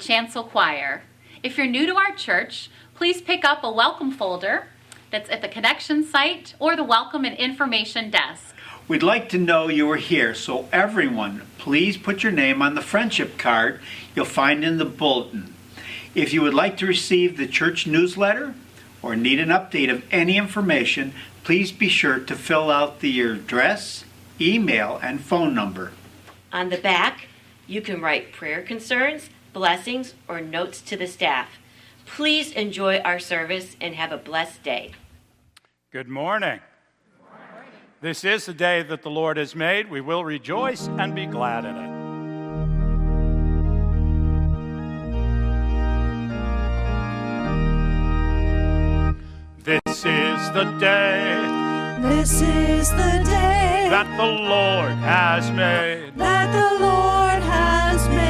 Chancel Choir. If you're new to our church, please pick up a welcome folder that's at the connection site or the welcome and information desk. We'd like to know you are here, so everyone, please put your name on the friendship card you'll find in the bulletin. If you would like to receive the church newsletter or need an update of any information, please be sure to fill out the your address, email, and phone number. On the back, you can write prayer concerns, blessings, or notes to the staff. Please enjoy our service and have a blessed day. Good morning. This is the day that the Lord has made. We will rejoice and be glad in it. This is the day This is the day that the Lord has made. that the Lord has made.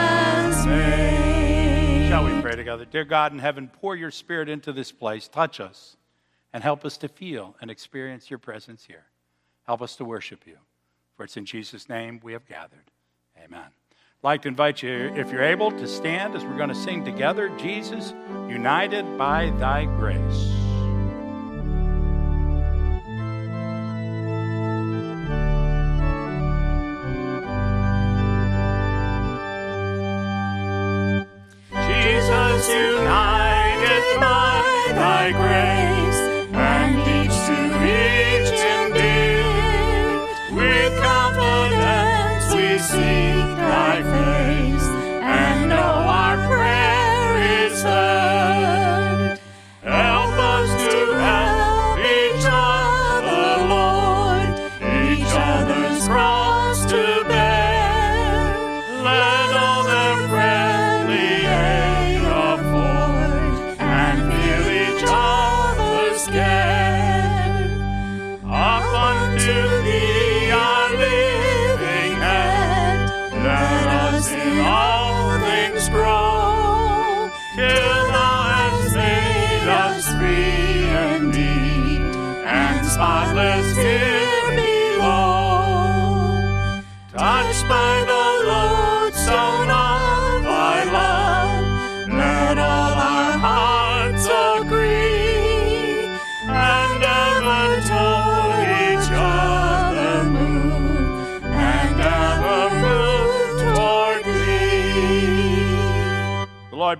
We pray together? Dear God in heaven, pour your spirit into this place. Touch us and help us to feel and experience your presence here. Help us to worship you. For it's in Jesus' name we have gathered. Amen. I'd like to invite you, if you're able, to stand as we're going to sing together Jesus, United by Thy Grace.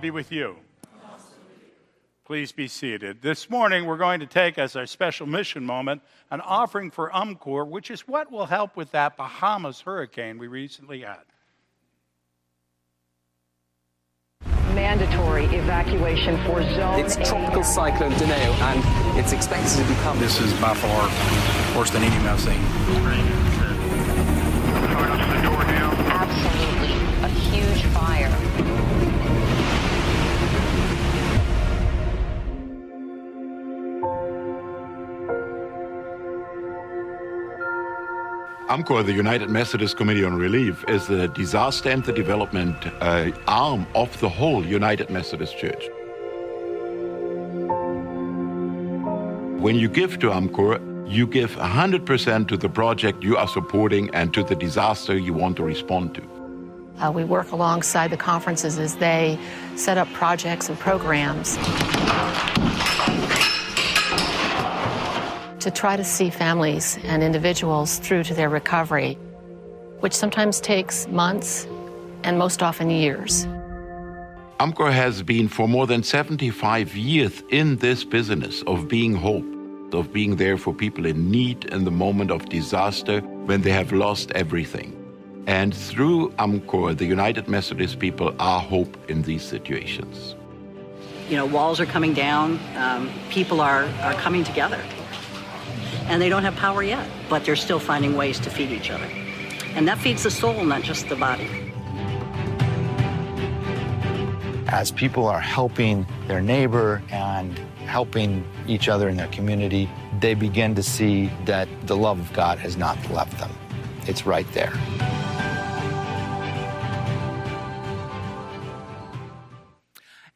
Thee. The Lord be with you. Please be seated. This morning, we're going to take as our special mission moment an offering for UMCOR, which is what will help with that Bahamas hurricane we recently had. mandatory evacuation for zone It's A Tropical Cyclone Deneo, and it's expected to become. This is by far worse than any I've seen. absolutely a huge fire. UMCOR, the United Methodist Committee on Relief, is the disaster and the development uh, arm of the whole United Methodist Church. When you give to UMCOR, you give 100% to the project you are supporting and to the disaster you want to respond to. Uh, we work alongside the conferences as they set up projects and programs. To try to see families and individuals through to their recovery, which sometimes takes months and most often years. UMCOR has been for more than 75 years in this business of being hope, of being there for people in need in the moment of disaster when they have lost everything. And through UMCOR, the United Methodist people are hope in these situations. You know, walls are coming down, um, people are, are coming together. And they don't have power yet, but they're still finding ways to feed each other. And that feeds the soul, not just the body. As people are helping their neighbor and helping each other in their community, they begin to see that the love of God has not left them. It's right there.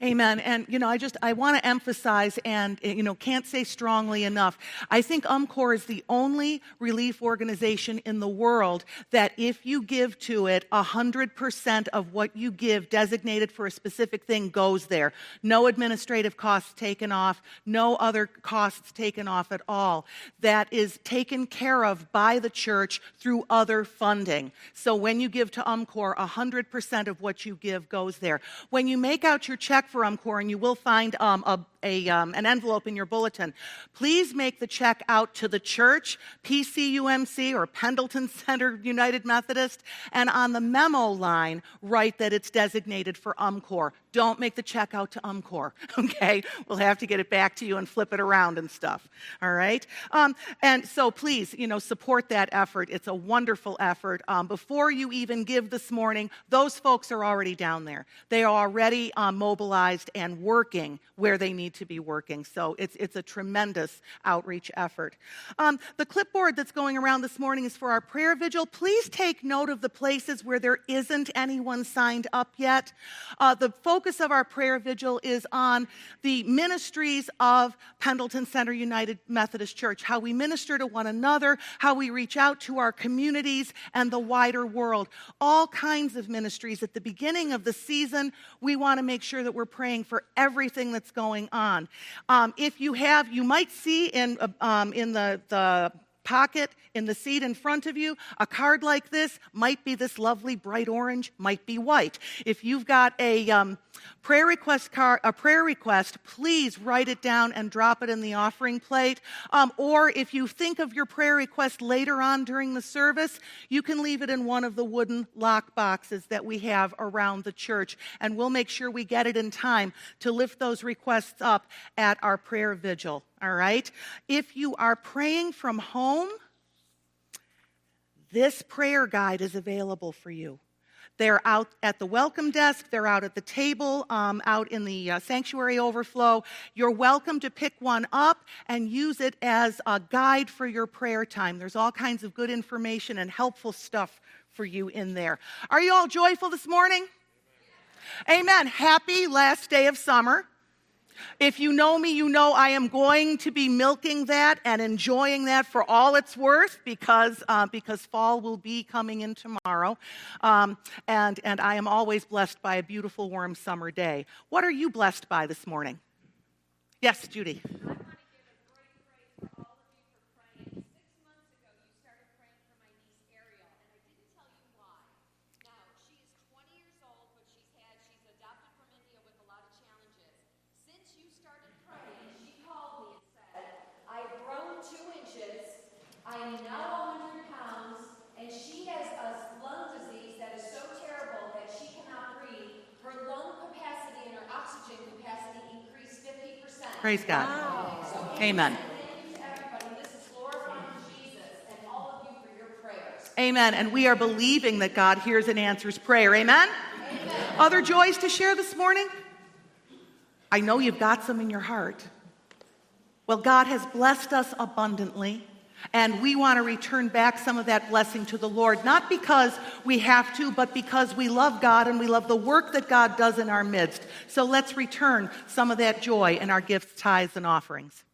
Amen. And, you know, I just, I want to emphasize and, eh, you know, can't say strongly enough. I think UMCOR is the only relief organization in the world that if you give to it, 100% of what you give designated for a specific thing goes there. No administrative costs taken off, no other costs taken off at all. That is taken care of by the church through other funding. So when you give to UMCOR, 100% of what you give goes there. When you make out your check for UMCOR, and you will find um, a, a um, an envelope in your bulletin. Please make the check out to the church, PCUMC, or Pendleton Center United Methodist, and on the memo line, write that it's designated for UMCOR. Don't make the check out to UMCOR, okay? We'll have to get it back to you and flip it around and stuff, all right? Um, and so please, you know, support that effort. It's a wonderful effort. Um, before you even give this morning, those folks are already down there. They are already um, mobilized and working where they need to be working. So it's, it's a tremendous outreach effort. Um, the clipboard that's going around this morning is for our prayer vigil. Please take note of the places where there isn't anyone signed up yet. Uh, the focus of our prayer vigil is on the ministries of Pendleton Center United Methodist Church, how we minister to one another, how we reach out to our communities and the wider world. All kinds of ministries. At the beginning of the season, we want to make sure that we're praying for everything that's going on. Um, if you have, you might see in, uh, um, in the, the pocket in the seat in front of you. A card like this might be this lovely bright orange, might be white. If you've got a um, prayer request card, a prayer request, please write it down and drop it in the offering plate. Um, or if you think of your prayer request later on during the service, you can leave it in one of the wooden lock boxes that we have around the church, and we'll make sure we get it in time to lift those requests up at our prayer vigil. All right? If you are praying from home, this prayer guide is available for you. They're out at the welcome desk, they're out at the table, um, out in the uh, sanctuary overflow. You're welcome to pick one up and use it as a guide for your prayer time. There's all kinds of good information and helpful stuff for you in there. Are you all joyful this morning? Amen. Happy last day of summer. If you know me, you know I am going to be milking that and enjoying that for all it's worth because, uh, because fall will be coming in tomorrow. Um, and, and I am always blessed by a beautiful, warm summer day. What are you blessed by this morning? Yes, Judy. I am now 100 pounds, and she has a lung disease that is so terrible that she cannot breathe. Her lung capacity and her oxygen capacity increased 50%. Praise God. Wow. Amen. everybody. This is glorifying Jesus and all of you for your prayers. Amen. And we are believing that God hears and answers prayer. Amen? Amen. Other joys to share this morning? I know you've got some in your heart. Well, God has blessed us abundantly. And we want to return back some of that blessing to the Lord, not because we have to, but because we love God and we love the work that God does in our midst. So let's return some of that joy in our gifts, tithes, and offerings.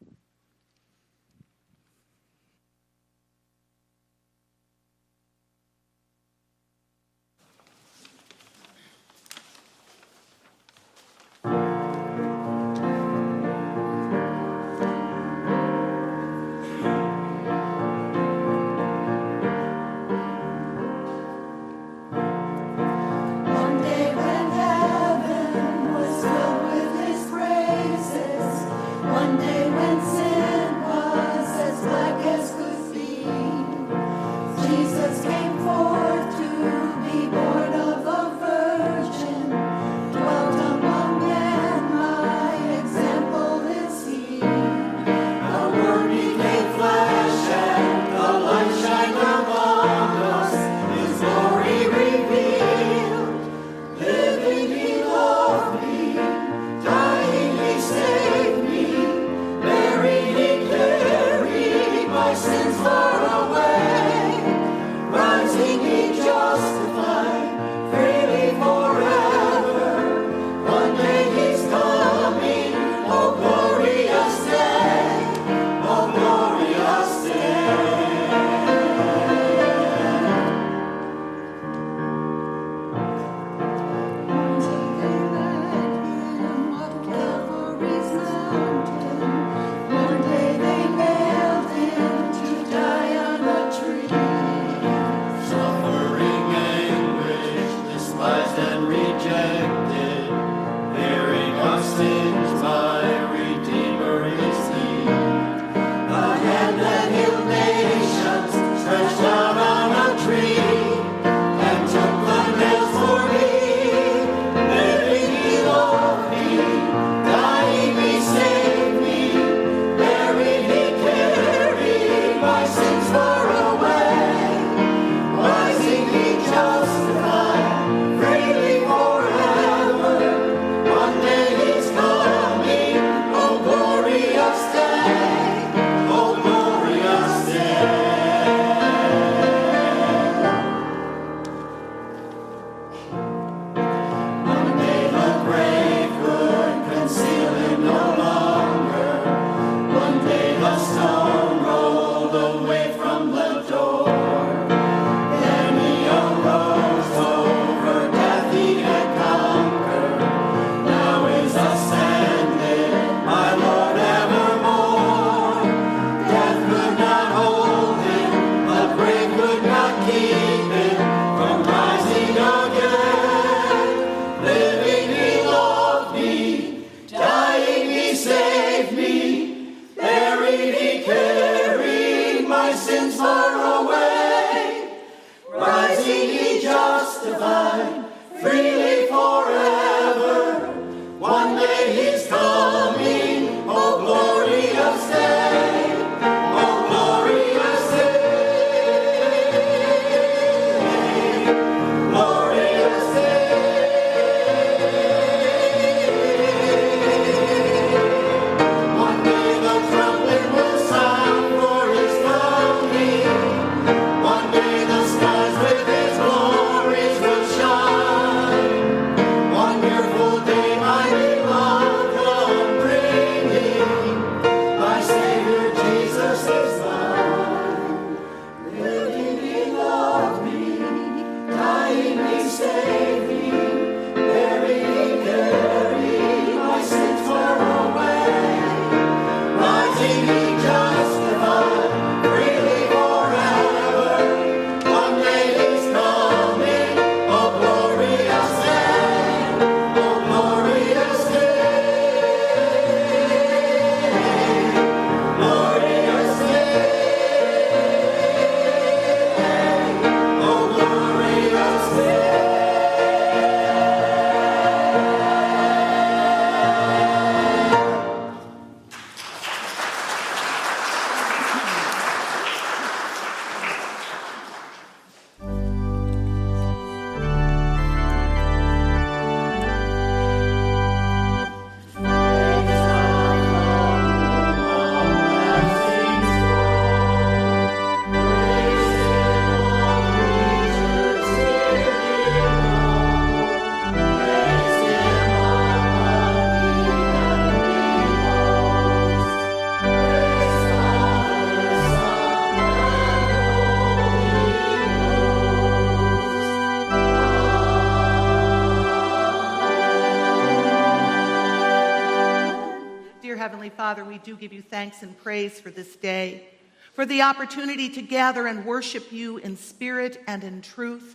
Father, we do give you thanks and praise for this day, for the opportunity to gather and worship you in spirit and in truth,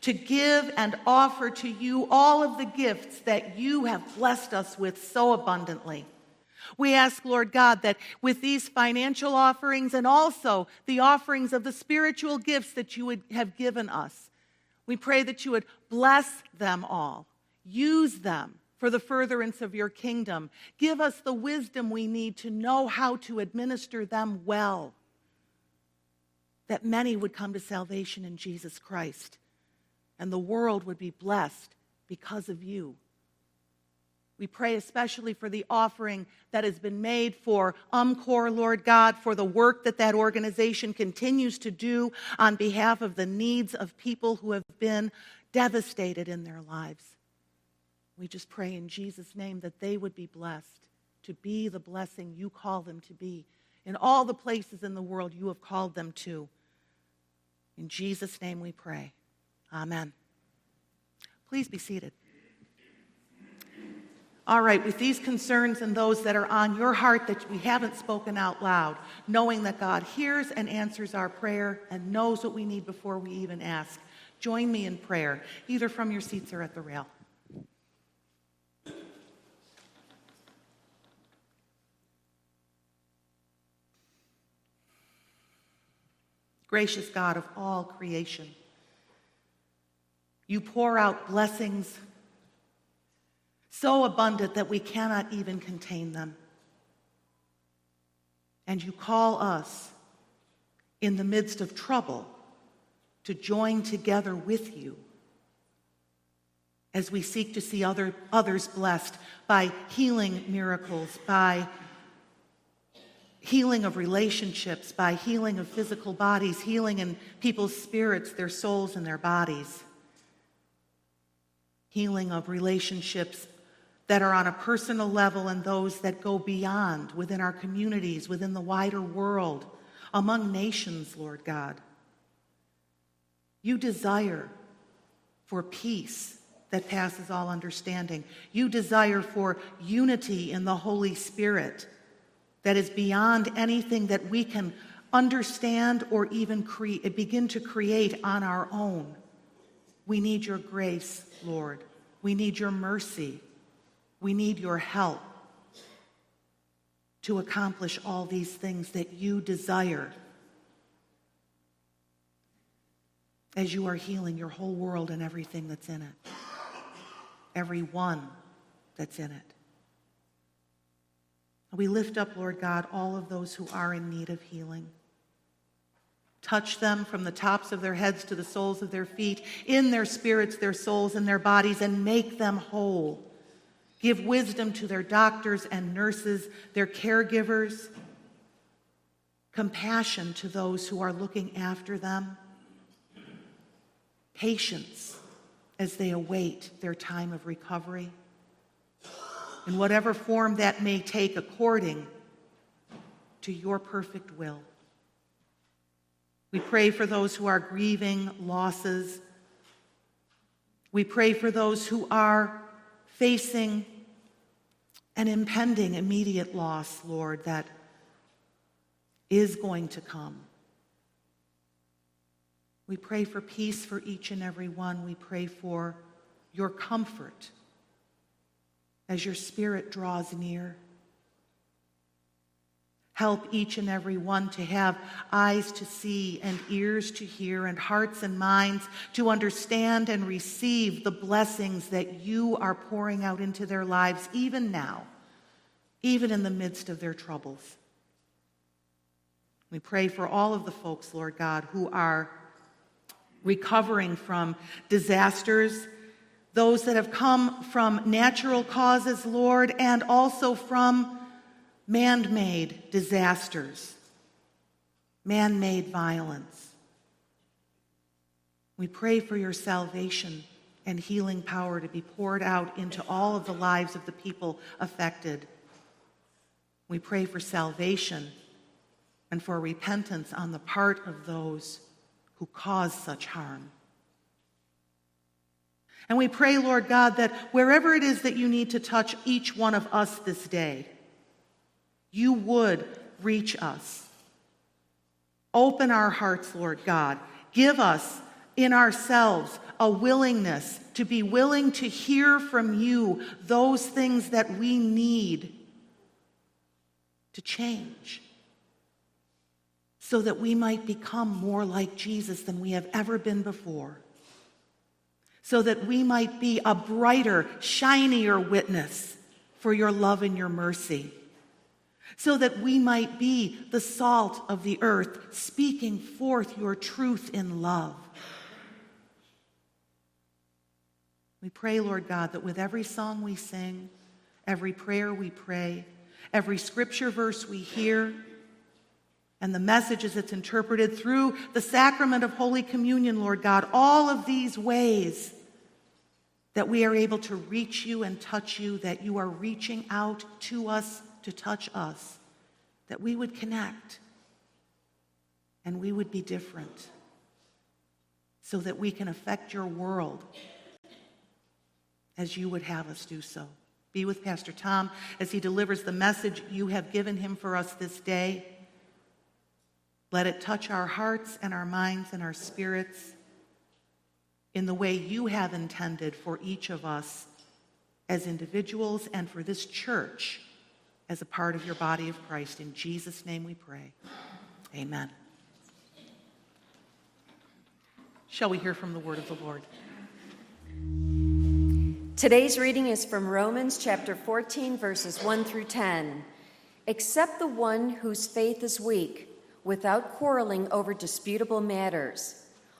to give and offer to you all of the gifts that you have blessed us with so abundantly. We ask, Lord God, that with these financial offerings and also the offerings of the spiritual gifts that you would have given us, we pray that you would bless them all, use them for the furtherance of your kingdom. Give us the wisdom we need to know how to administer them well, that many would come to salvation in Jesus Christ, and the world would be blessed because of you. We pray especially for the offering that has been made for UMCOR, Lord God, for the work that that organization continues to do on behalf of the needs of people who have been devastated in their lives. We just pray in Jesus' name that they would be blessed to be the blessing you call them to be in all the places in the world you have called them to. In Jesus' name we pray. Amen. Please be seated. All right, with these concerns and those that are on your heart that we haven't spoken out loud, knowing that God hears and answers our prayer and knows what we need before we even ask, join me in prayer, either from your seats or at the rail. Gracious God of all creation, you pour out blessings so abundant that we cannot even contain them. And you call us in the midst of trouble to join together with you as we seek to see other, others blessed by healing miracles, by healing of relationships, by healing of physical bodies, healing in people's spirits, their souls, and their bodies, healing of relationships that are on a personal level and those that go beyond within our communities, within the wider world, among nations, Lord God. You desire for peace that passes all understanding. You desire for unity in the Holy Spirit that is beyond anything that we can understand or even begin to create on our own. We need your grace, Lord. We need your mercy. We need your help to accomplish all these things that you desire. as you are healing your whole world and everything that's in it, every one that's in it. We lift up, Lord God, all of those who are in need of healing. Touch them from the tops of their heads to the soles of their feet, in their spirits, their souls, and their bodies, and make them whole. Give wisdom to their doctors and nurses, their caregivers, compassion to those who are looking after them, patience as they await their time of recovery, in whatever form that may take according to your perfect will. We pray for those who are grieving losses. We pray for those who are facing an impending immediate loss, Lord, that is going to come. We pray for peace for each and every one. We pray for your comfort as your spirit draws near. Help each and every one to have eyes to see and ears to hear and hearts and minds to understand and receive the blessings that you are pouring out into their lives, even now, even in the midst of their troubles. We pray for all of the folks, Lord God, who are recovering from disasters, those that have come from natural causes, Lord, and also from man made disasters, man made violence. We pray for your salvation and healing power to be poured out into all of the lives of the people affected. We pray for salvation and for repentance on the part of those who cause such harm. And we pray, Lord God, that wherever it is that you need to touch each one of us this day, you would reach us. Open our hearts, Lord God. Give us in ourselves a willingness to be willing to hear from you those things that we need to change so that we might become more like Jesus than we have ever been before. So that we might be a brighter, shinier witness for your love and your mercy so that we might be the salt of the earth, speaking forth your truth in love. We pray, Lord God, that with every song we sing, every prayer we pray, every scripture verse we hear, and the messages that's interpreted through the sacrament of Holy Communion, Lord God, all of these ways that we are able to reach you and touch you, that you are reaching out to us to touch us, that we would connect and we would be different so that we can affect your world as you would have us do so. Be with Pastor Tom as he delivers the message you have given him for us this day. Let it touch our hearts and our minds and our spirits in the way you have intended for each of us as individuals and for this church as a part of your body of Christ. In Jesus' name we pray. Amen. Shall we hear from the word of the Lord? Today's reading is from Romans chapter 14, verses 1 through 10. Accept the one whose faith is weak, without quarreling over disputable matters.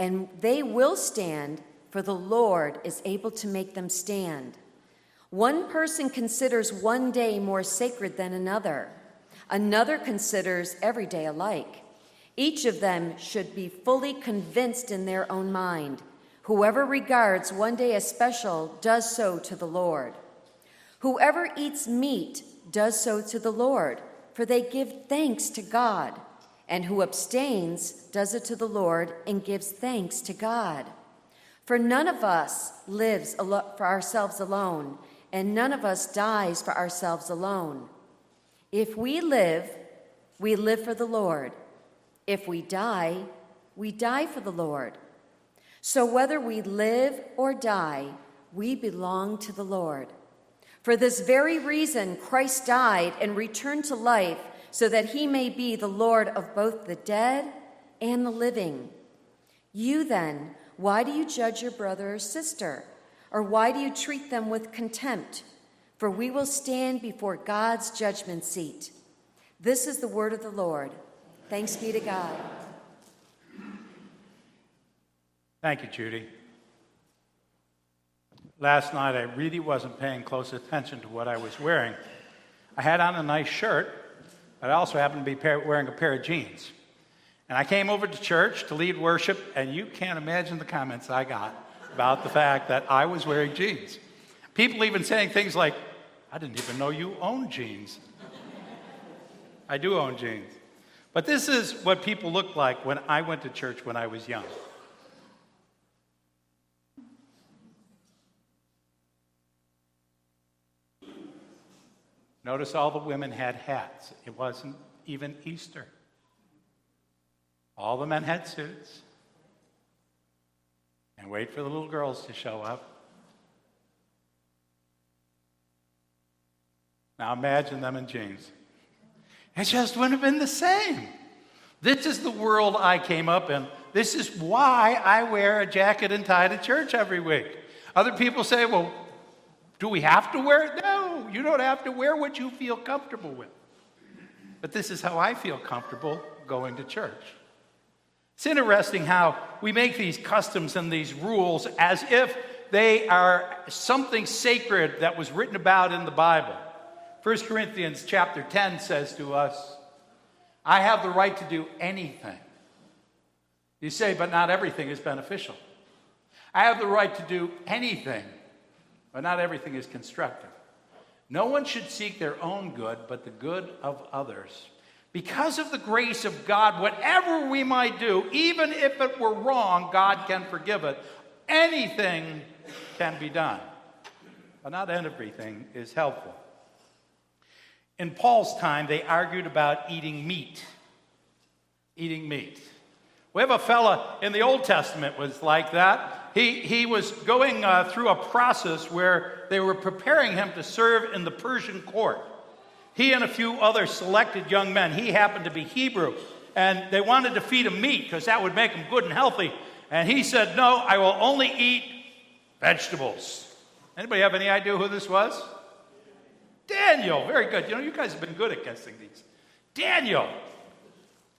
and they will stand, for the Lord is able to make them stand. One person considers one day more sacred than another. Another considers every day alike. Each of them should be fully convinced in their own mind. Whoever regards one day as special does so to the Lord. Whoever eats meat does so to the Lord, for they give thanks to God. And who abstains does it to the Lord and gives thanks to God. For none of us lives for ourselves alone, and none of us dies for ourselves alone. If we live, we live for the Lord. If we die, we die for the Lord. So whether we live or die, we belong to the Lord. For this very reason, Christ died and returned to life so that he may be the Lord of both the dead and the living. You then, why do you judge your brother or sister? Or why do you treat them with contempt? For we will stand before God's judgment seat. This is the word of the Lord. Thanks be to God. Thank you, Judy. Last night, I really wasn't paying close attention to what I was wearing. I had on a nice shirt, but I also happened to be wearing a pair of jeans. And I came over to church to lead worship, and you can't imagine the comments I got about the fact that I was wearing jeans. People even saying things like, I didn't even know you owned jeans. I do own jeans. But this is what people looked like when I went to church when I was young. Notice all the women had hats. It wasn't even Easter. All the men had suits. And wait for the little girls to show up. Now imagine them in jeans. It just wouldn't have been the same. This is the world I came up in. This is why I wear a jacket and tie to church every week. Other people say, well, do we have to wear it? No, you don't have to wear what you feel comfortable with. But this is how I feel comfortable going to church. It's interesting how we make these customs and these rules as if they are something sacred that was written about in the Bible. 1 Corinthians chapter 10 says to us, I have the right to do anything. You say, but not everything is beneficial. I have the right to do anything, but not everything is constructive. No one should seek their own good, but the good of others. Because of the grace of God, whatever we might do, even if it were wrong, God can forgive it. Anything can be done, but not everything is helpful. In Paul's time, they argued about eating meat. Eating meat. We have a fella in the Old Testament was like that. He, he was going uh, through a process where they were preparing him to serve in the Persian court. He and a few other selected young men, he happened to be Hebrew, and they wanted to feed him meat because that would make him good and healthy. And he said, No, I will only eat vegetables. Anybody have any idea who this was? Daniel. Very good. You know, you guys have been good at guessing these. Daniel.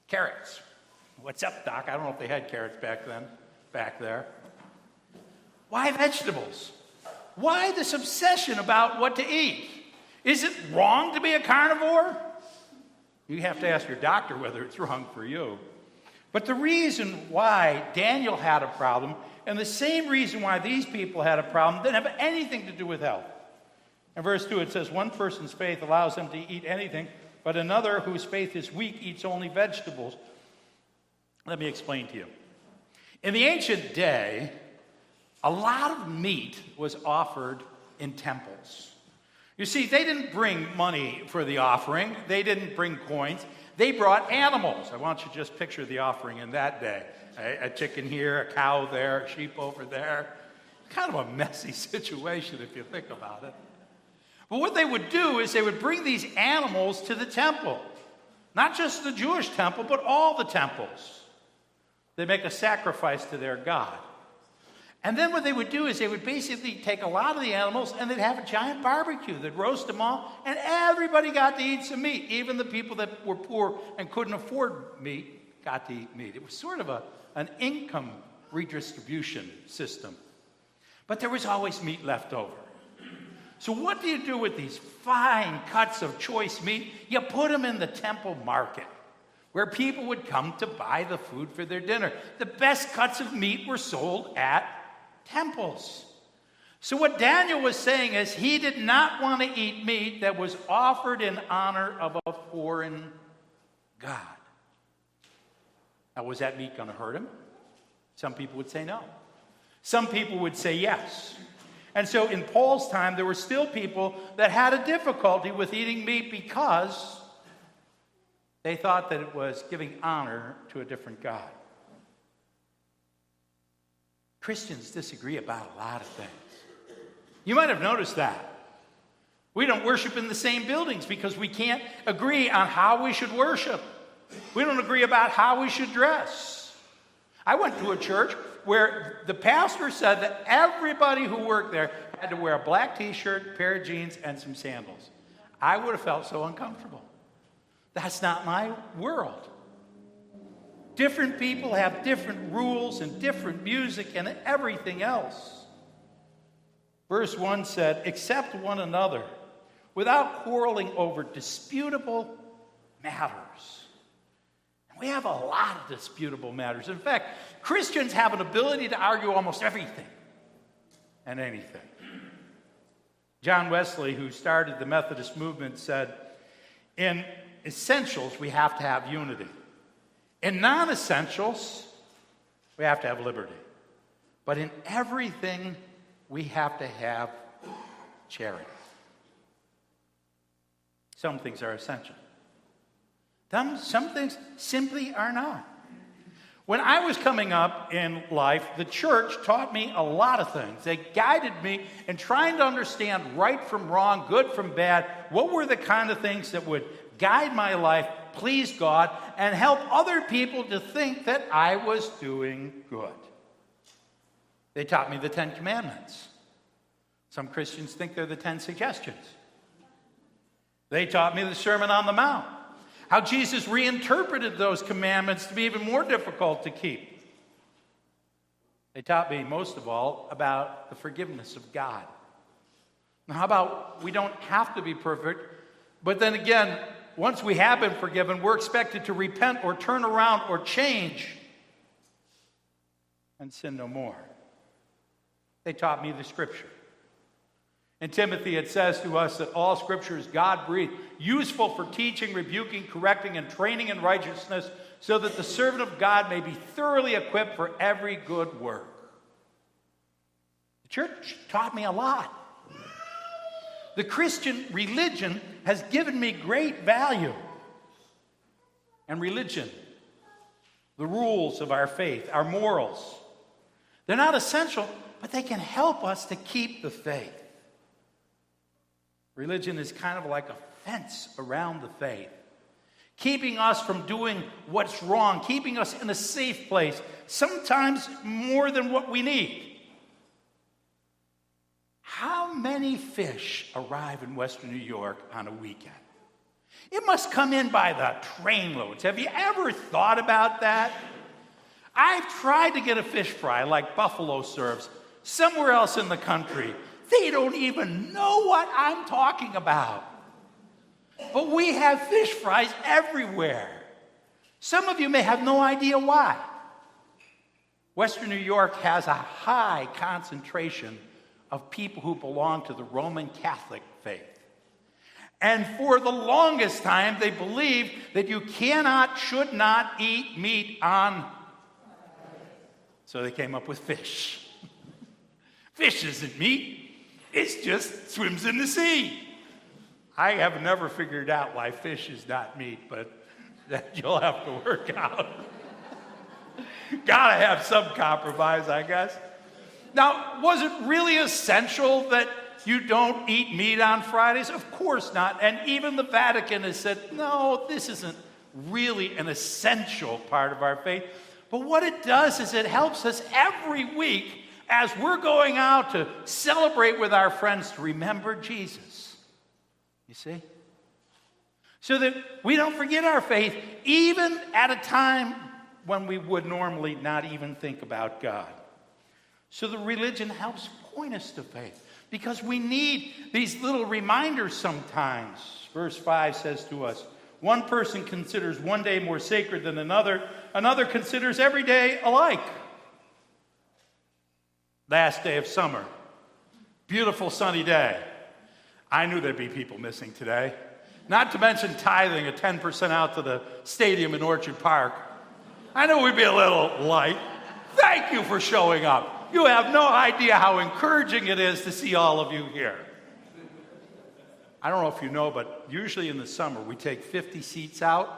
Carrots. What's up, Doc? I don't know if they had carrots back then, back there. Why vegetables? Why this obsession about what to eat? Is it wrong to be a carnivore? You have to ask your doctor whether it's wrong for you. But the reason why Daniel had a problem, and the same reason why these people had a problem, didn't have anything to do with health. In verse 2, it says, One person's faith allows them to eat anything, but another whose faith is weak eats only vegetables. Let me explain to you. In the ancient day, a lot of meat was offered in temples. You see, they didn't bring money for the offering, they didn't bring coins. They brought animals. I want you to just picture the offering in that day a, a chicken here, a cow there, a sheep over there. Kind of a messy situation if you think about it. But what they would do is they would bring these animals to the temple. Not just the Jewish temple, but all the temples. They make a sacrifice to their God. And then what they would do is they would basically take a lot of the animals and they'd have a giant barbecue. They'd roast them all, and everybody got to eat some meat. Even the people that were poor and couldn't afford meat got to eat meat. It was sort of a, an income redistribution system. But there was always meat left over. So, what do you do with these fine cuts of choice meat? You put them in the temple market where people would come to buy the food for their dinner. The best cuts of meat were sold at temples. So, what Daniel was saying is he did not want to eat meat that was offered in honor of a foreign God. Now, was that meat going to hurt him? Some people would say no. Some people would say yes. And so in Paul's time, there were still people that had a difficulty with eating meat because they thought that it was giving honor to a different God. Christians disagree about a lot of things. You might have noticed that. We don't worship in the same buildings because we can't agree on how we should worship. We don't agree about how we should dress. I went to a church where the pastor said that everybody who worked there had to wear a black t shirt, pair of jeans, and some sandals. I would have felt so uncomfortable. That's not my world. Different people have different rules and different music and everything else. Verse 1 said, Accept one another without quarreling over disputable matters. We have a lot of disputable matters. In fact, Christians have an ability to argue almost everything and anything. John Wesley, who started the Methodist movement, said, In essentials, we have to have unity. In non essentials, we have to have liberty. But in everything, we have to have charity. Some things are essential, some, some things simply are not. When I was coming up in life, the church taught me a lot of things. They guided me in trying to understand right from wrong, good from bad. What were the kind of things that would guide my life, please God, and help other people to think that I was doing good? They taught me the Ten Commandments. Some Christians think they're the Ten Suggestions. They taught me the Sermon on the Mount, how Jesus reinterpreted those commandments to be even more difficult to keep. They taught me, most of all, about the forgiveness of God. Now, how about we don't have to be perfect, but then again, once we have been forgiven, we're expected to repent or turn around or change and sin no more. They taught me the scripture. In Timothy, it says to us that all scripture is God breathed, useful for teaching, rebuking, correcting, and training in righteousness, so that the servant of God may be thoroughly equipped for every good work. The church taught me a lot. The Christian religion has given me great value. And religion, the rules of our faith, our morals, they're not essential, but they can help us to keep the faith. Religion is kind of like a fence around the faith, keeping us from doing what's wrong, keeping us in a safe place, sometimes more than what we need. How many fish arrive in Western New York on a weekend? It must come in by the trainloads. Have you ever thought about that? I've tried to get a fish fry like Buffalo serves somewhere else in the country. They don't even know what I'm talking about. But we have fish fries everywhere. Some of you may have no idea why. Western New York has a high concentration of people who belong to the Roman Catholic faith. And for the longest time, they believed that you cannot, should not eat meat on. So they came up with fish. fish isn't meat. It just swims in the sea. I have never figured out why fish is not meat, but that you'll have to work out. Gotta have some compromise, I guess. Now, was it really essential that you don't eat meat on Fridays? Of course not. And even the Vatican has said, no, this isn't really an essential part of our faith. But what it does is it helps us every week as we're going out to celebrate with our friends to remember Jesus. You see? So that we don't forget our faith, even at a time when we would normally not even think about God. So the religion helps point us to faith because we need these little reminders sometimes. Verse 5 says to us, one person considers one day more sacred than another, another considers every day alike. Last day of summer. Beautiful sunny day. I knew there'd be people missing today. Not to mention tithing a 10% out to the stadium in Orchard Park. I knew we'd be a little light. Thank you for showing up. You have no idea how encouraging it is to see all of you here. I don't know if you know, but usually in the summer we take 50 seats out.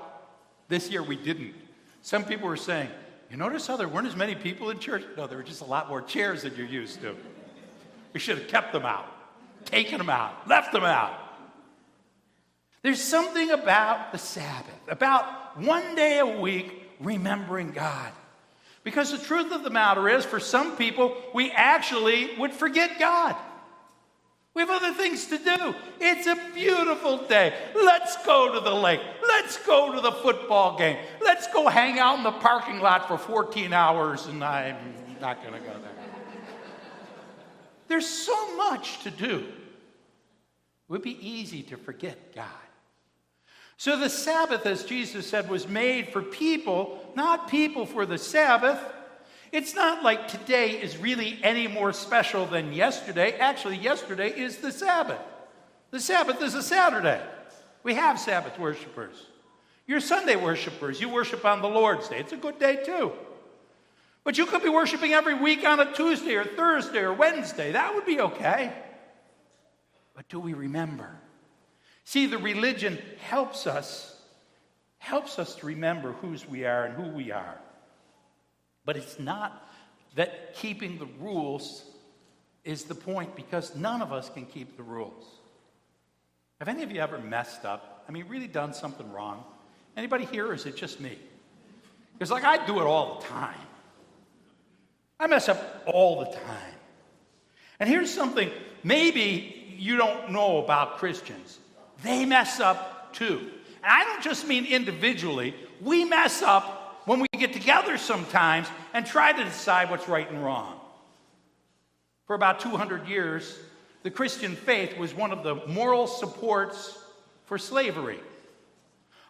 This year we didn't. Some people were saying, You notice how there weren't as many people in church? No, there were just a lot more chairs than you're used to. We should have kept them out, taken them out, left them out. There's something about the Sabbath, about one day a week remembering God. Because the truth of the matter is, for some people, we actually would forget God. We have other things to do. It's a beautiful day. Let's go to the lake. Let's go to the football game. Let's go hang out in the parking lot for 14 hours, and I'm not going to go there. There's so much to do. It would be easy to forget God. So the Sabbath, as Jesus said, was made for people, not people for the Sabbath. It's not like today is really any more special than yesterday. Actually, yesterday is the Sabbath. The Sabbath is a Saturday. We have Sabbath worshipers. You're Sunday worshipers. You worship on the Lord's Day. It's a good day, too. But you could be worshiping every week on a Tuesday or Thursday or Wednesday. That would be okay. But do we remember? See, the religion helps us, helps us to remember whose we are and who we are. But it's not that keeping the rules is the point because none of us can keep the rules. Have any of you ever messed up? I mean, really done something wrong? Anybody here, or is it just me? Because, like, I do it all the time. I mess up all the time. And here's something maybe you don't know about Christians they mess up too. And I don't just mean individually, we mess up when we get together sometimes and try to decide what's right and wrong. For about 200 years, the Christian faith was one of the moral supports for slavery.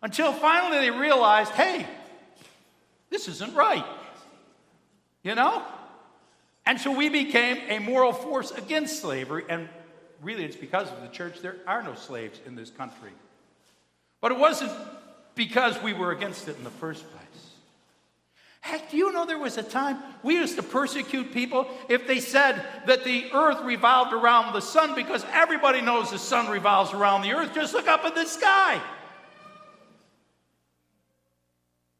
Until finally they realized hey, this isn't right. You know? And so we became a moral force against slavery, and really it's because of the church. There are no slaves in this country. But it wasn't because we were against it in the first place. Heck, do you know there was a time we used to persecute people if they said that the earth revolved around the sun because everybody knows the sun revolves around the earth. Just look up at the sky.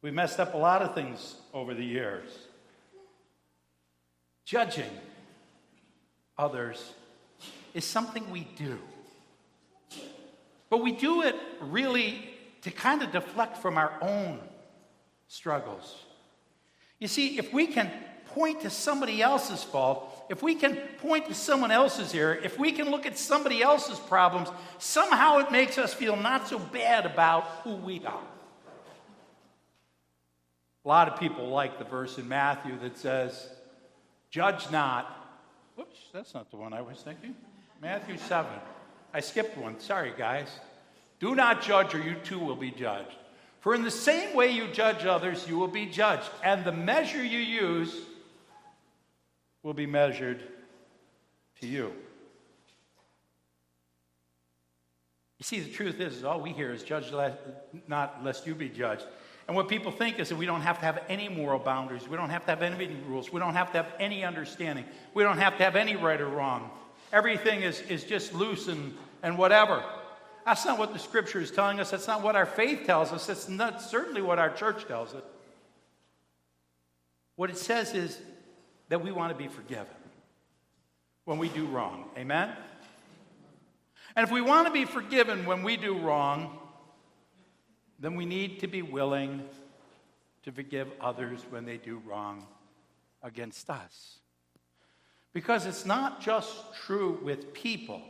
We messed up a lot of things over the years. Judging others is something we do. But we do it really to kind of deflect from our own struggles. You see, if we can point to somebody else's fault, if we can point to someone else's error, if we can look at somebody else's problems, somehow it makes us feel not so bad about who we are. A lot of people like the verse in Matthew that says, Judge not. Whoops, that's not the one I was thinking. Matthew 7. I skipped one. Sorry, guys. Do not judge, or you too will be judged. For in the same way you judge others, you will be judged, and the measure you use will be measured to you. You see, the truth is, is all we hear is judge lest, not lest you be judged. And what people think is that we don't have to have any moral boundaries. We don't have to have any rules. We don't have to have any understanding. We don't have to have any right or wrong everything is, is just loose and, and whatever. That's not what the scripture is telling us. That's not what our faith tells us. That's not certainly what our church tells us. What it says is that we want to be forgiven when we do wrong. Amen? And if we want to be forgiven when we do wrong, then we need to be willing to forgive others when they do wrong against us. Because it's not just true with people.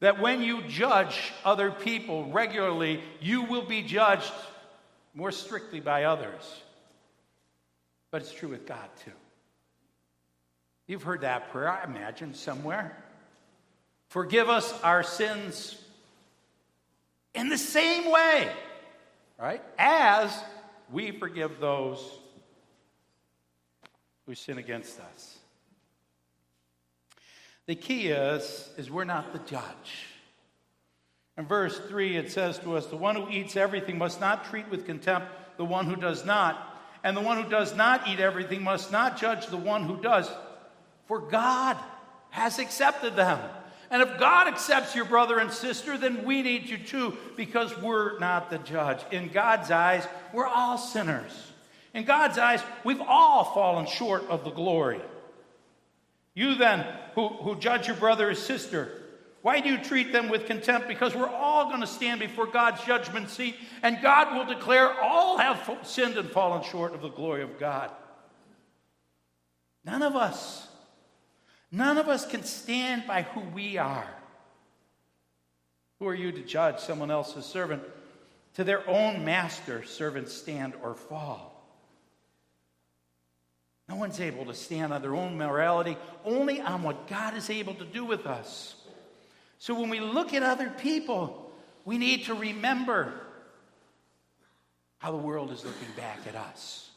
That when you judge other people regularly, you will be judged more strictly by others. But it's true with God too. You've heard that prayer, I imagine, somewhere. Forgive us our sins in the same way, right? As we forgive those who sin against us. The key is, is we're not the judge. In verse 3, it says to us, The one who eats everything must not treat with contempt the one who does not. and the one who does not eat everything must not judge the one who does, for God has accepted them. And if God accepts your brother and sister, then we need you too, because we're not the judge. In God's eyes, we're all sinners. In God's eyes, we've all fallen short of the glory. You then, who, who judge your brother or sister, why do you treat them with contempt? Because we're all going to stand before God's judgment seat, and God will declare all have sinned and fallen short of the glory of God. None of us None of us can stand by who we are. Who are you to judge someone else's servant? To their own master, servants stand or fall. No one's able to stand on their own morality, only on what God is able to do with us. So when we look at other people, we need to remember how the world is looking back at us.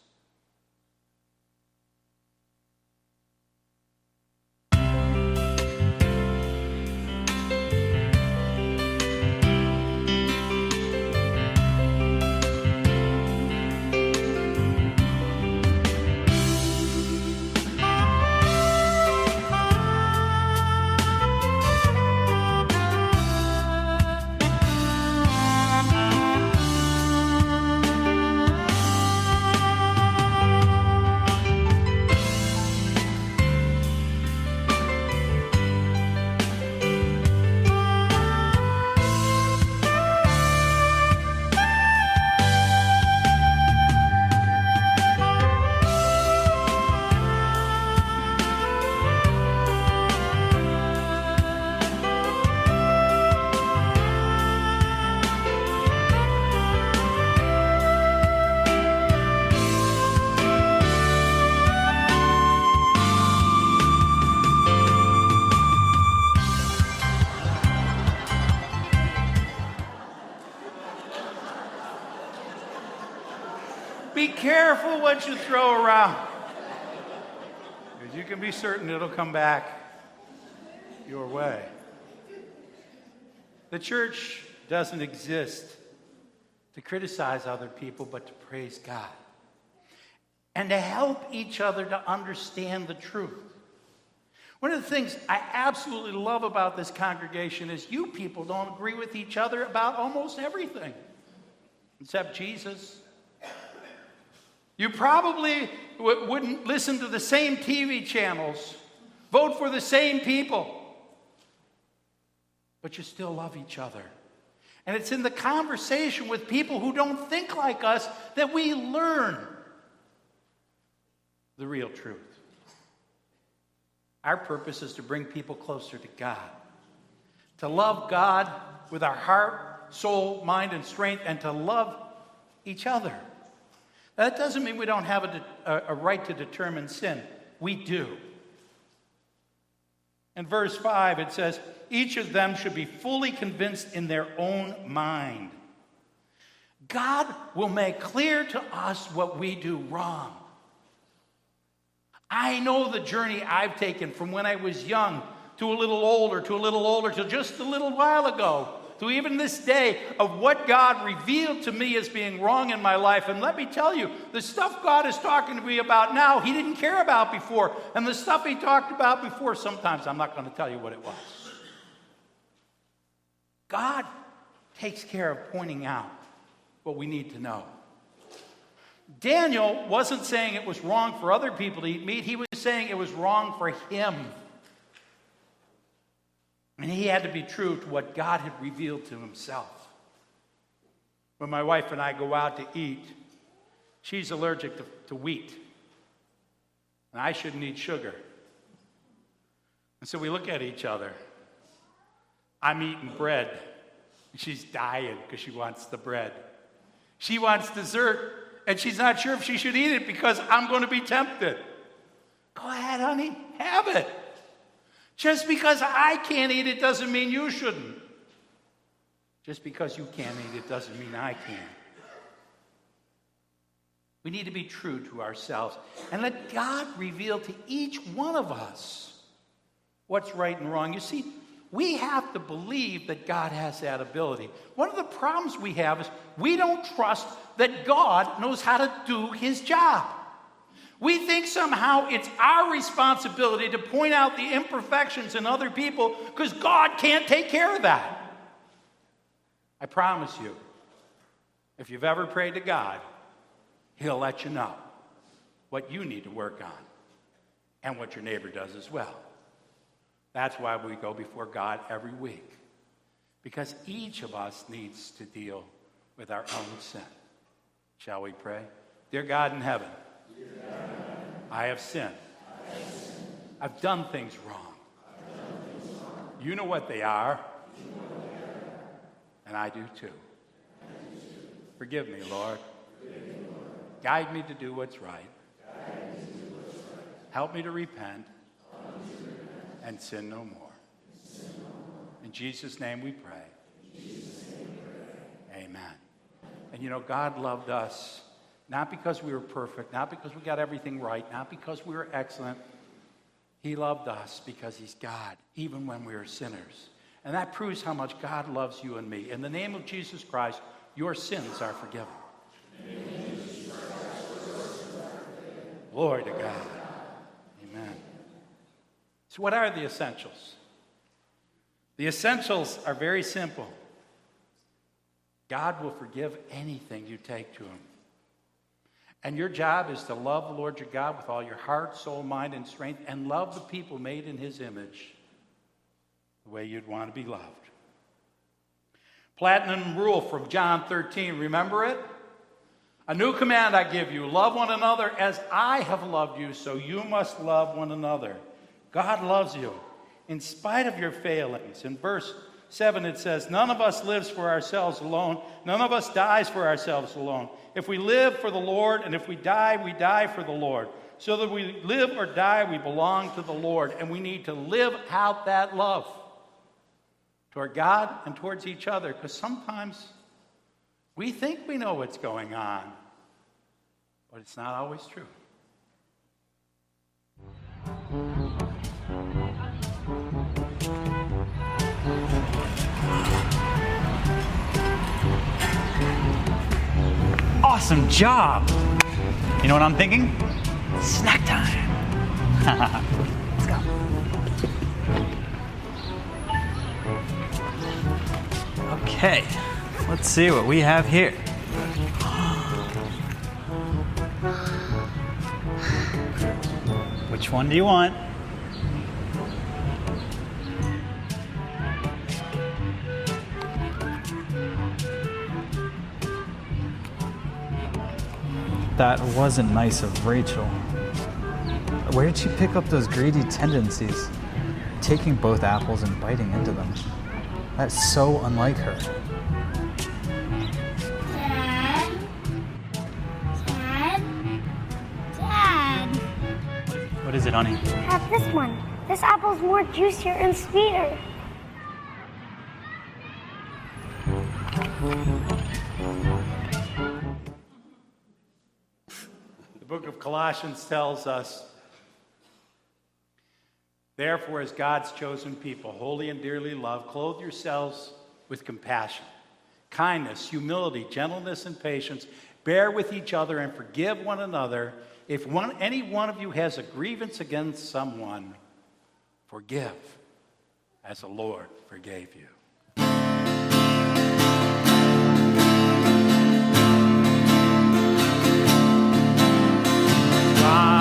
What you throw around. Because you can be certain it'll come back your way. The church doesn't exist to criticize other people, but to praise God and to help each other to understand the truth. One of the things I absolutely love about this congregation is you people don't agree with each other about almost everything, except Jesus. You probably w- wouldn't listen to the same TV channels, vote for the same people, but you still love each other. And it's in the conversation with people who don't think like us that we learn the real truth. Our purpose is to bring people closer to God, to love God with our heart, soul, mind, and strength, and to love each other. That doesn't mean we don't have a, a, right to determine sin. We do. In verse 5, it says, each of them should be fully convinced in their own mind. God will make clear to us what we do wrong. I know the journey I've taken from when I was young to a little older, to a little older, to just a little while ago, to even this day, of what God revealed to me as being wrong in my life. And let me tell you, the stuff God is talking to me about now, He didn't care about before. And the stuff He talked about before, sometimes I'm not going to tell you what it was. God takes care of pointing out what we need to know. Daniel wasn't saying it was wrong for other people to eat meat, he was saying it was wrong for him. And he had to be true to what God had revealed to himself. When my wife and I go out to eat, she's allergic to, to wheat, and I shouldn't eat sugar. And so we look at each other. I'm eating bread, she's dying because she wants the bread. She wants dessert, and she's not sure if she should eat it because I'm going to be tempted. Go ahead, honey, have it. Just because I can't eat it doesn't mean you shouldn't. Just because you can't eat it doesn't mean I can. We need to be true to ourselves and let God reveal to each one of us what's right and wrong. You see, We have to believe that God has that ability. One of the problems we have is we don't trust that God knows how to do his job. We think somehow it's our responsibility to point out the imperfections in other people because God can't take care of that. I promise you, if you've ever prayed to God, He'll let you know what you need to work on and what your neighbor does as well. That's why we go before God every week, because each of us needs to deal with our own sin. Shall we pray? Dear God in heaven, I have sinned. I've done things wrong. You know what they are, and I do too. Forgive me, Lord. Guide me to do what's right. Help me to repent and sin no more. In Jesus' name we pray. Amen. And you know, God loved us not because we were perfect, not because we got everything right, not because we were excellent. He loved us because He's God, even when we were sinners. And that proves how much God loves you and me. In the name of Jesus Christ, your sins are forgiven. Glory to God. Amen. So, what are the essentials? The essentials are very simple. God will forgive anything you take to Him. And your job is to love the Lord your God with all your heart, soul, mind, and strength, and love the people made in His image the way you'd want to be loved. Platinum rule from John 13, remember it? A new command I give you love one another as I have loved you, so you must love one another. God loves you in spite of your failings. In verse 7, it says, None of us lives for ourselves alone, none of us dies for ourselves alone. If we live for the Lord, and if we die, we die for the Lord. So that we live or die, we belong to the Lord, and we need to live out that love toward God and towards each other, because sometimes we think we know what's going on, but it's not always true. Awesome job! You know what I'm thinking? Snack time! Let's go. Okay, let's see what we have here. Which one do you want? That wasn't nice of Rachel. Where did she pick up those greedy tendencies? Taking both apples and biting into them. That's so unlike her. Dad? Dad? Dad? What is it, honey? Have this one. This apple's more juicier and sweeter. Colossians tells us, Therefore, as God's chosen people, holy and dearly loved, clothe yourselves with compassion, kindness, humility, gentleness, and patience. Bear with each other and forgive one another. If one, any one of you has a grievance against someone, forgive as the Lord forgave you. Guided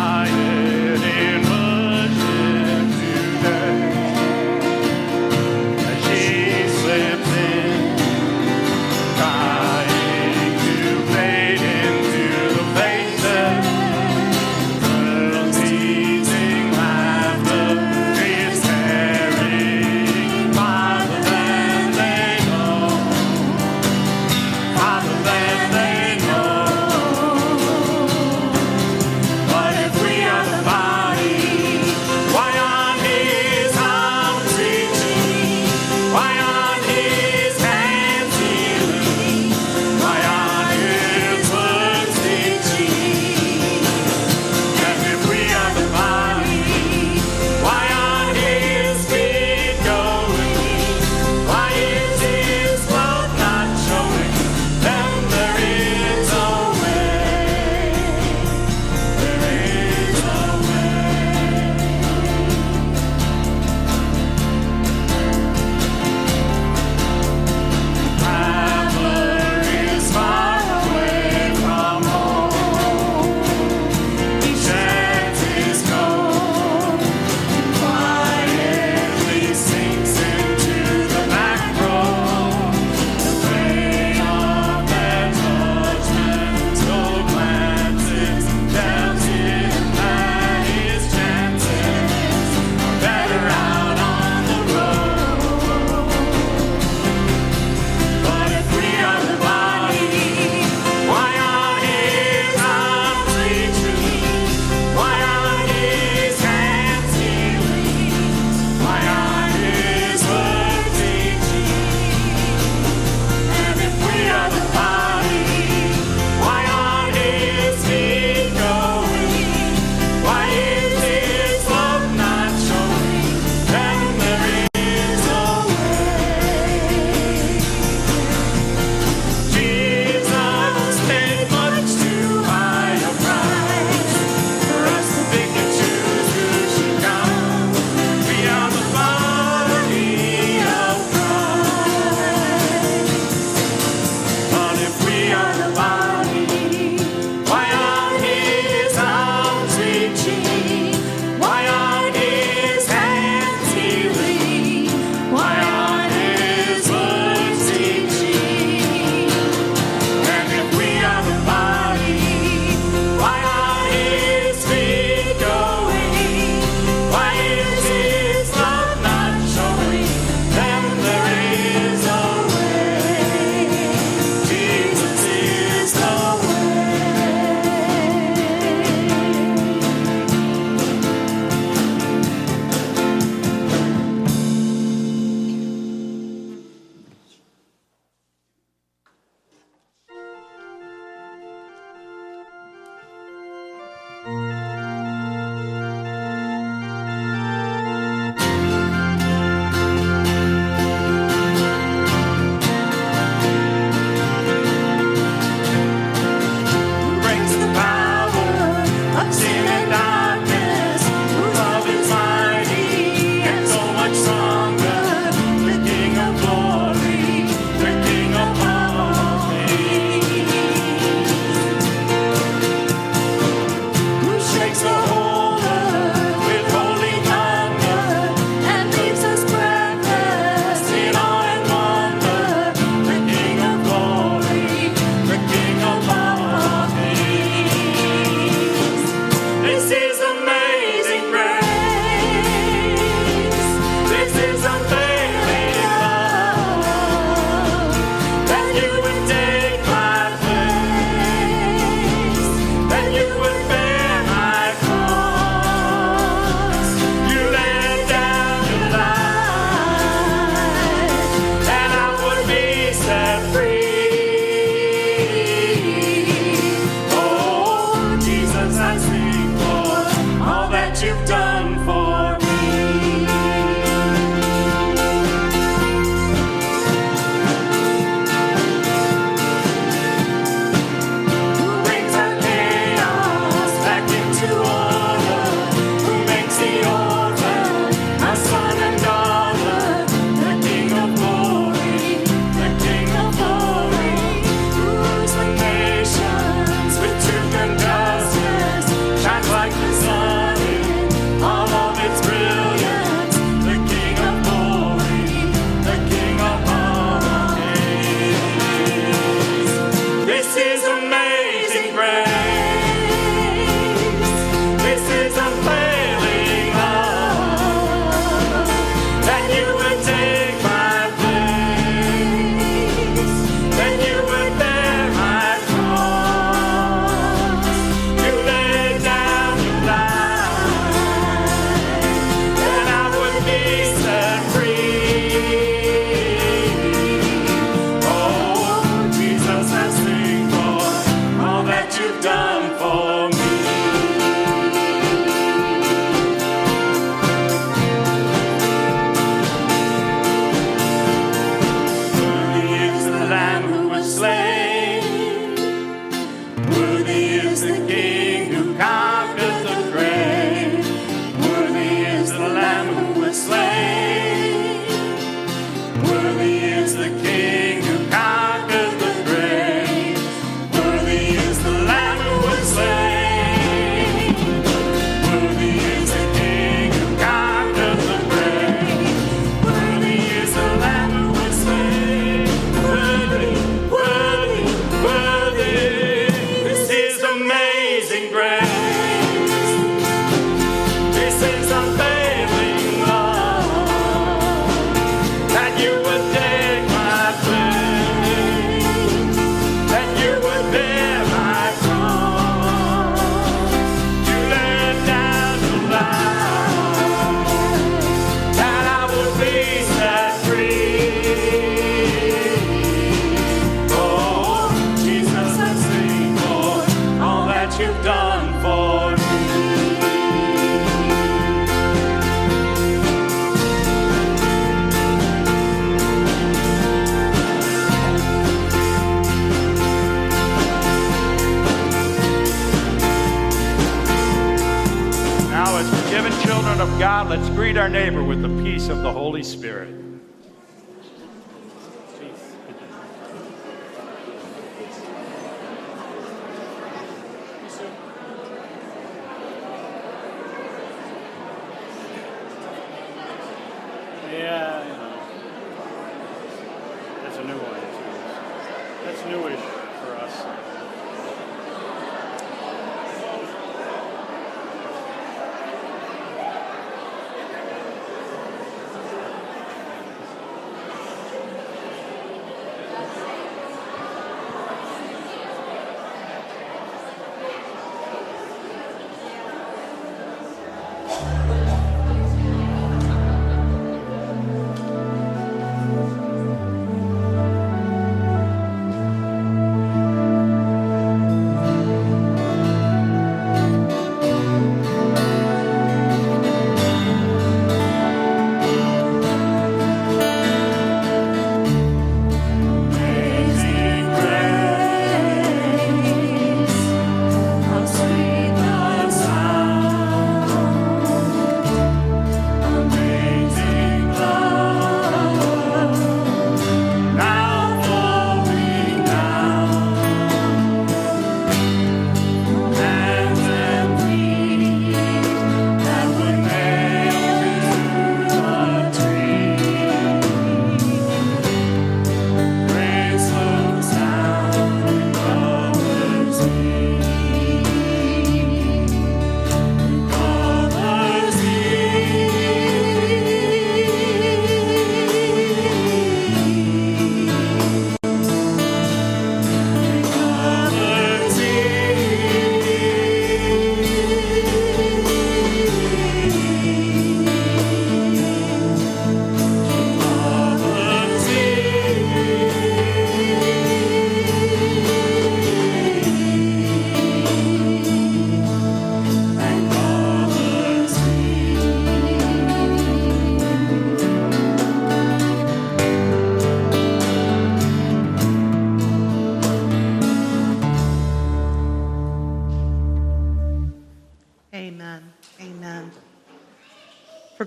Greet our neighbor with the peace of the Holy Spirit.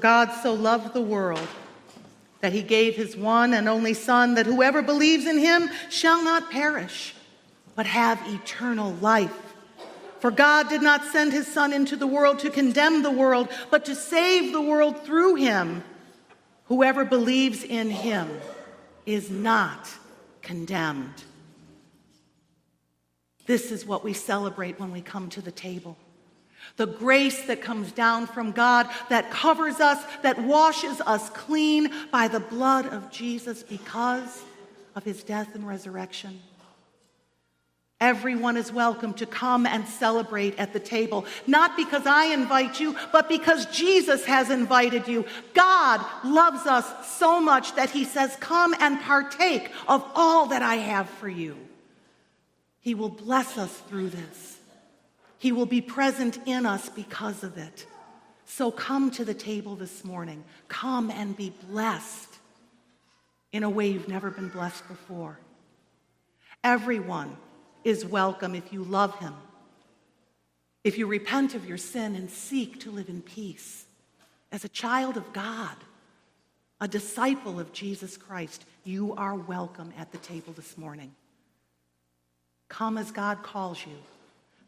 God so loved the world that he gave his one and only Son, that whoever believes in him shall not perish, but have eternal life. For God did not send his Son into the world to condemn the world, but to save the world through him. Whoever believes in him is not condemned. This is what we celebrate when we come to the table. The grace that comes down from God that covers us, that washes us clean by the blood of Jesus because of his death and resurrection. Everyone is welcome to come and celebrate at the table, not because I invite you, but because Jesus has invited you. God loves us so much that he says, Come and partake of all that I have for you. He will bless us through this. He will be present in us because of it. So come to the table this morning. Come and be blessed in a way you've never been blessed before. Everyone is welcome if you love him, if you repent of your sin and seek to live in peace. As a child of God, a disciple of Jesus Christ, you are welcome at the table this morning. Come as God calls you.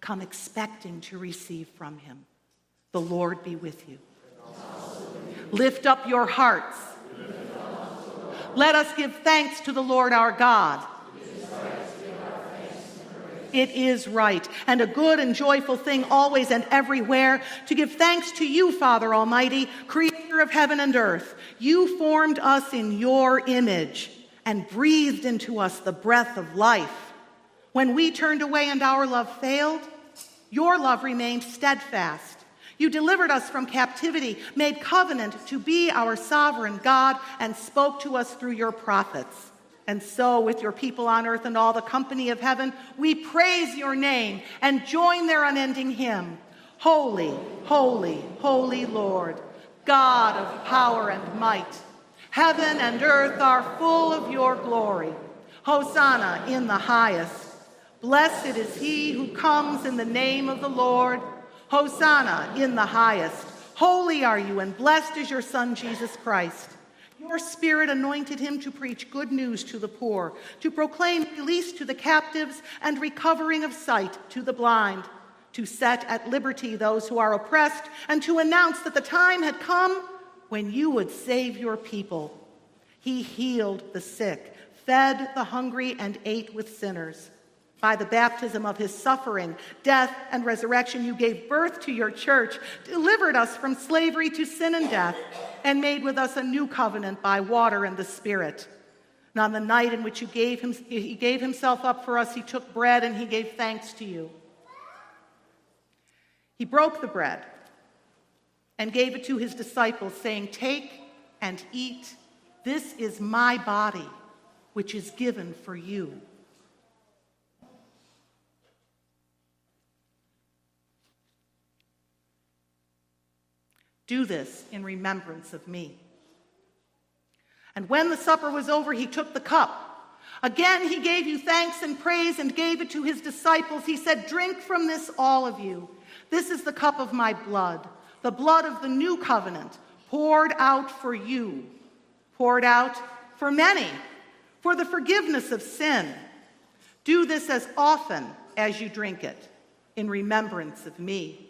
Come expecting to receive from him. The Lord be with you. Lift up your hearts. Let us give thanks to the Lord our God. It is right and a good and joyful thing always and everywhere to give thanks to you, Father Almighty, creator of heaven and earth. You formed us in your image and breathed into us the breath of life. When we turned away and our love failed, your love remained steadfast. You delivered us from captivity, made covenant to be our sovereign God, and spoke to us through your prophets. And so, with your people on earth and all the company of heaven, we praise your name and join their unending hymn Holy, holy, holy Lord, God of power and might. Heaven and earth are full of your glory. Hosanna in the highest. Blessed is he who comes in the name of the Lord. Hosanna in the highest. Holy are you, and blessed is your Son, Jesus Christ. Your Spirit anointed him to preach good news to the poor, to proclaim release to the captives and recovering of sight to the blind, to set at liberty those who are oppressed, and to announce that the time had come when you would save your people. He healed the sick, fed the hungry, and ate with sinners. By the baptism of his suffering, death, and resurrection, you gave birth to your church, delivered us from slavery to sin and death, and made with us a new covenant by water and the Spirit. And on the night in which you gave him, he gave himself up for us, he took bread and he gave thanks to you. He broke the bread and gave it to his disciples, saying, Take and eat. This is my body, which is given for you. Do this in remembrance of me. And when the supper was over, he took the cup. Again, he gave you thanks and praise and gave it to his disciples. He said, Drink from this, all of you. This is the cup of my blood, the blood of the new covenant, poured out for you, poured out for many, for the forgiveness of sin. Do this as often as you drink it, in remembrance of me.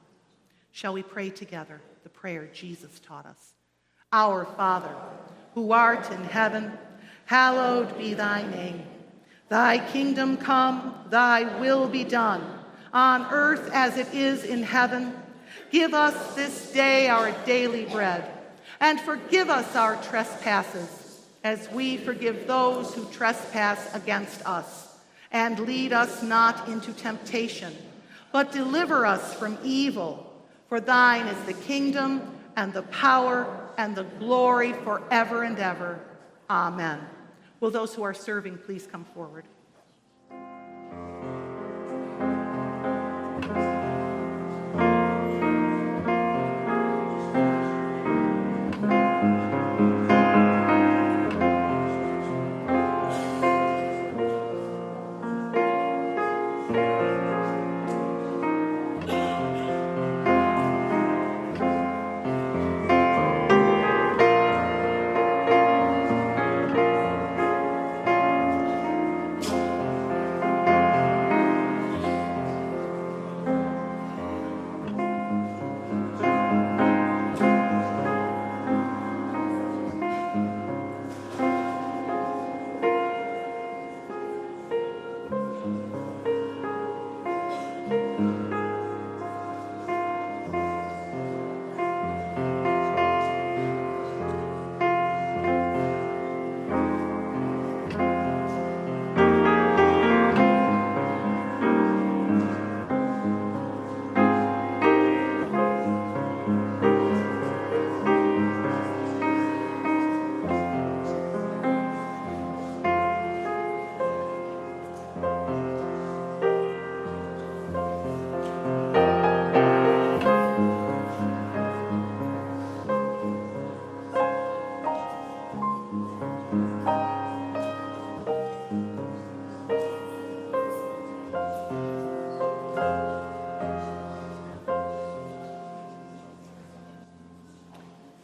Shall we pray together the prayer Jesus taught us? Our Father, who art in heaven, hallowed be thy name. Thy kingdom come, thy will be done, on earth as it is in heaven. Give us this day our daily bread, and forgive us our trespasses, as we forgive those who trespass against us. And lead us not into temptation, but deliver us from evil. For thine is the kingdom and the power and the glory forever and ever. Amen. Will those who are serving please come forward?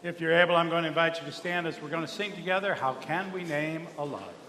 If you're able, I'm going to invite you to stand as we're going to sing together How Can We Name a Love?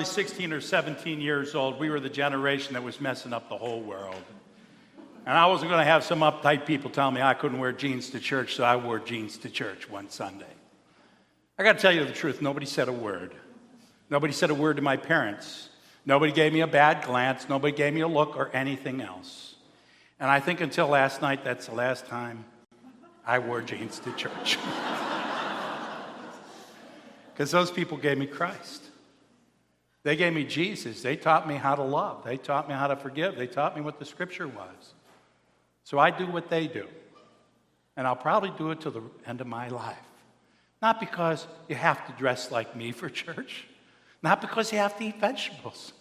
Probably 16 or 17 years old. We were the generation that was messing up the whole world. And I wasn't going to have some uptight people tell me I couldn't wear jeans to church, so I wore jeans to church one Sunday. I got to tell you the truth, nobody said a word. Nobody said a word to my parents. Nobody gave me a bad glance. Nobody gave me a look or anything else. And I think until last night, that's the last time I wore jeans to church. Because those people gave me Christ. They gave me Jesus. They taught me how to love. They taught me how to forgive. They taught me what the scripture was. So I do what they do. And I'll probably do it till the end of my life. Not because you have to dress like me for church, not because you have to eat vegetables,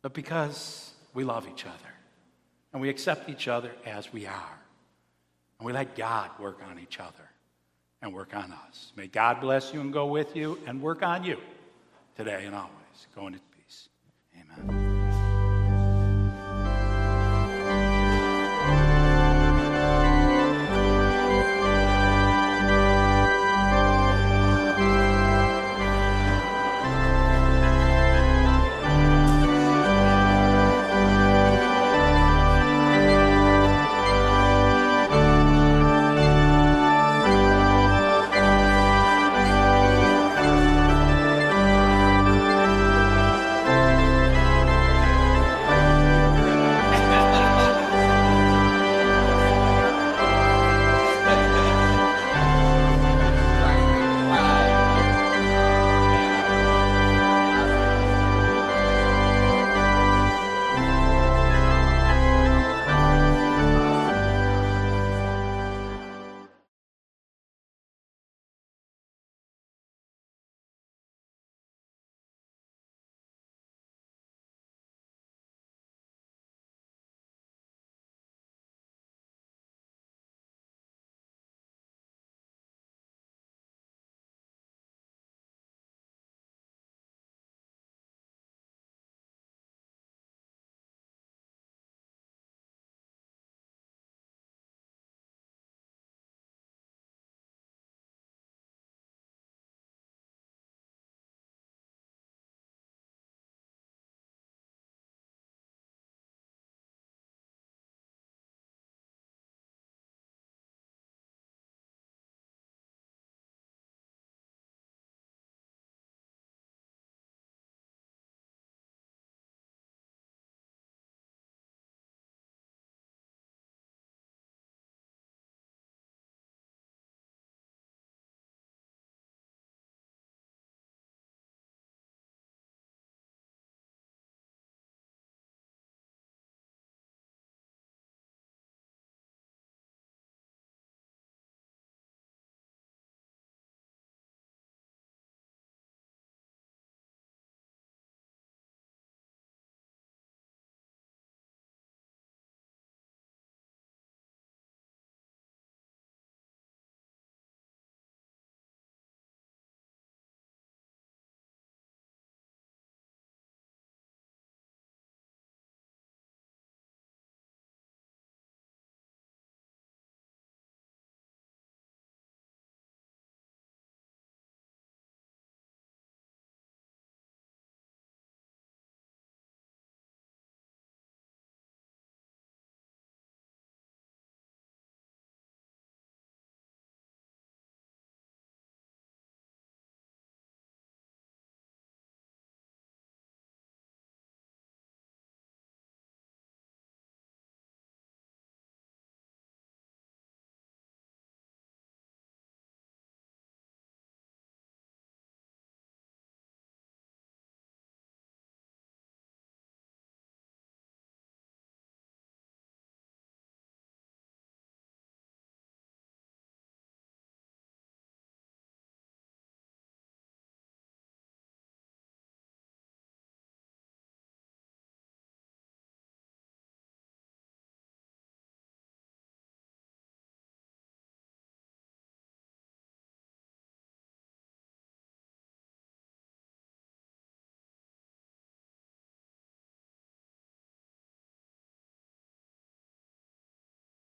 but because we love each other and we accept each other as we are. And we let God work on each other and work on us. May God bless you and go with you and work on you today and always. Go in peace. Amen.